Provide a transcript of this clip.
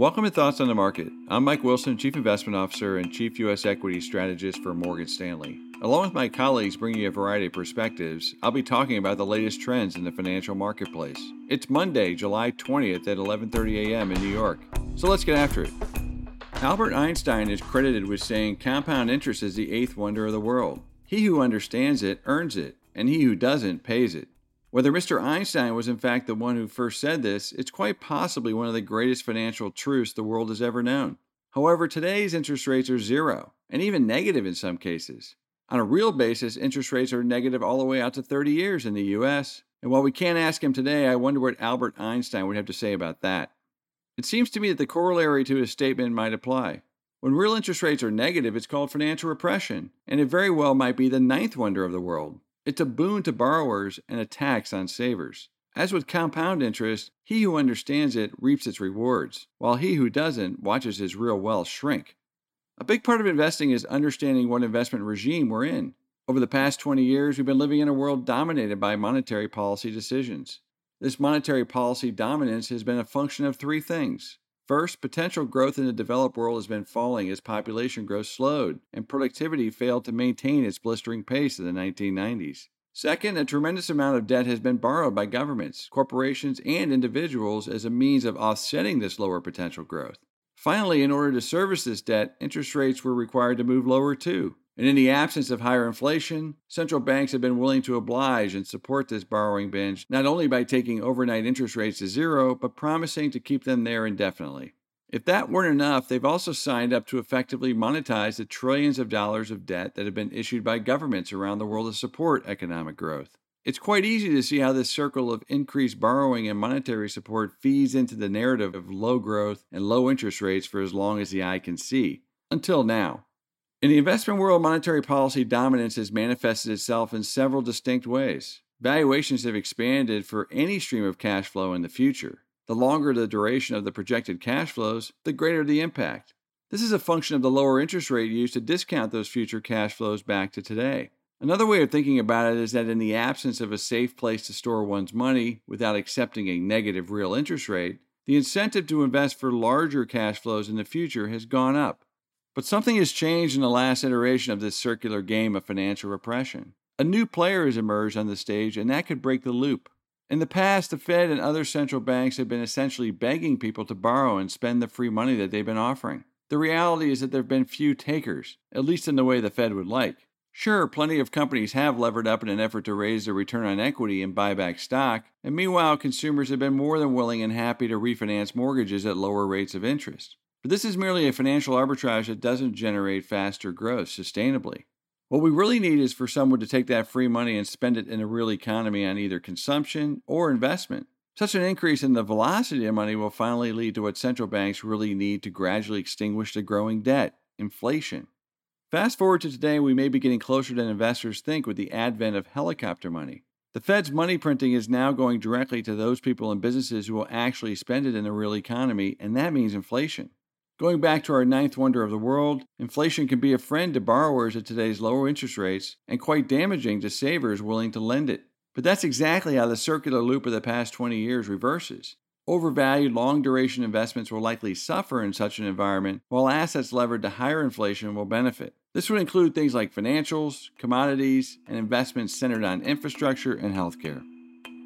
Welcome to Thoughts on the Market. I'm Mike Wilson, Chief Investment Officer and Chief U.S. Equity Strategist for Morgan Stanley. Along with my colleagues bringing you a variety of perspectives, I'll be talking about the latest trends in the financial marketplace. It's Monday, July 20th at 11:30 a.m. in New York. So let's get after it. Albert Einstein is credited with saying compound interest is the eighth wonder of the world. He who understands it earns it, and he who doesn't pays it. Whether Mr. Einstein was in fact the one who first said this, it's quite possibly one of the greatest financial truths the world has ever known. However, today's interest rates are zero, and even negative in some cases. On a real basis, interest rates are negative all the way out to 30 years in the US. And while we can't ask him today, I wonder what Albert Einstein would have to say about that. It seems to me that the corollary to his statement might apply. When real interest rates are negative, it's called financial repression, and it very well might be the ninth wonder of the world. It's a boon to borrowers and a tax on savers. As with compound interest, he who understands it reaps its rewards, while he who doesn't watches his real wealth shrink. A big part of investing is understanding what investment regime we're in. Over the past 20 years, we've been living in a world dominated by monetary policy decisions. This monetary policy dominance has been a function of three things First, potential growth in the developed world has been falling as population growth slowed and productivity failed to maintain its blistering pace in the 1990s. Second, a tremendous amount of debt has been borrowed by governments, corporations, and individuals as a means of offsetting this lower potential growth. Finally, in order to service this debt, interest rates were required to move lower too. And in the absence of higher inflation, central banks have been willing to oblige and support this borrowing binge, not only by taking overnight interest rates to zero, but promising to keep them there indefinitely. If that weren't enough, they've also signed up to effectively monetize the trillions of dollars of debt that have been issued by governments around the world to support economic growth. It's quite easy to see how this circle of increased borrowing and monetary support feeds into the narrative of low growth and low interest rates for as long as the eye can see. Until now. In the investment world, monetary policy dominance has manifested itself in several distinct ways. Valuations have expanded for any stream of cash flow in the future. The longer the duration of the projected cash flows, the greater the impact. This is a function of the lower interest rate used to discount those future cash flows back to today. Another way of thinking about it is that in the absence of a safe place to store one's money without accepting a negative real interest rate, the incentive to invest for larger cash flows in the future has gone up. But something has changed in the last iteration of this circular game of financial repression. A new player has emerged on the stage, and that could break the loop. In the past, the Fed and other central banks have been essentially begging people to borrow and spend the free money that they've been offering. The reality is that there have been few takers, at least in the way the Fed would like. Sure, plenty of companies have levered up in an effort to raise their return on equity and buy back stock, and meanwhile, consumers have been more than willing and happy to refinance mortgages at lower rates of interest. But this is merely a financial arbitrage that doesn't generate faster growth sustainably. What we really need is for someone to take that free money and spend it in a real economy on either consumption or investment. Such an increase in the velocity of money will finally lead to what central banks really need to gradually extinguish the growing debt inflation. Fast forward to today, we may be getting closer than investors think with the advent of helicopter money. The Fed's money printing is now going directly to those people and businesses who will actually spend it in the real economy, and that means inflation. Going back to our ninth wonder of the world, inflation can be a friend to borrowers at today's lower interest rates and quite damaging to savers willing to lend it. But that's exactly how the circular loop of the past 20 years reverses. Overvalued long duration investments will likely suffer in such an environment, while assets levered to higher inflation will benefit. This would include things like financials, commodities, and investments centered on infrastructure and healthcare.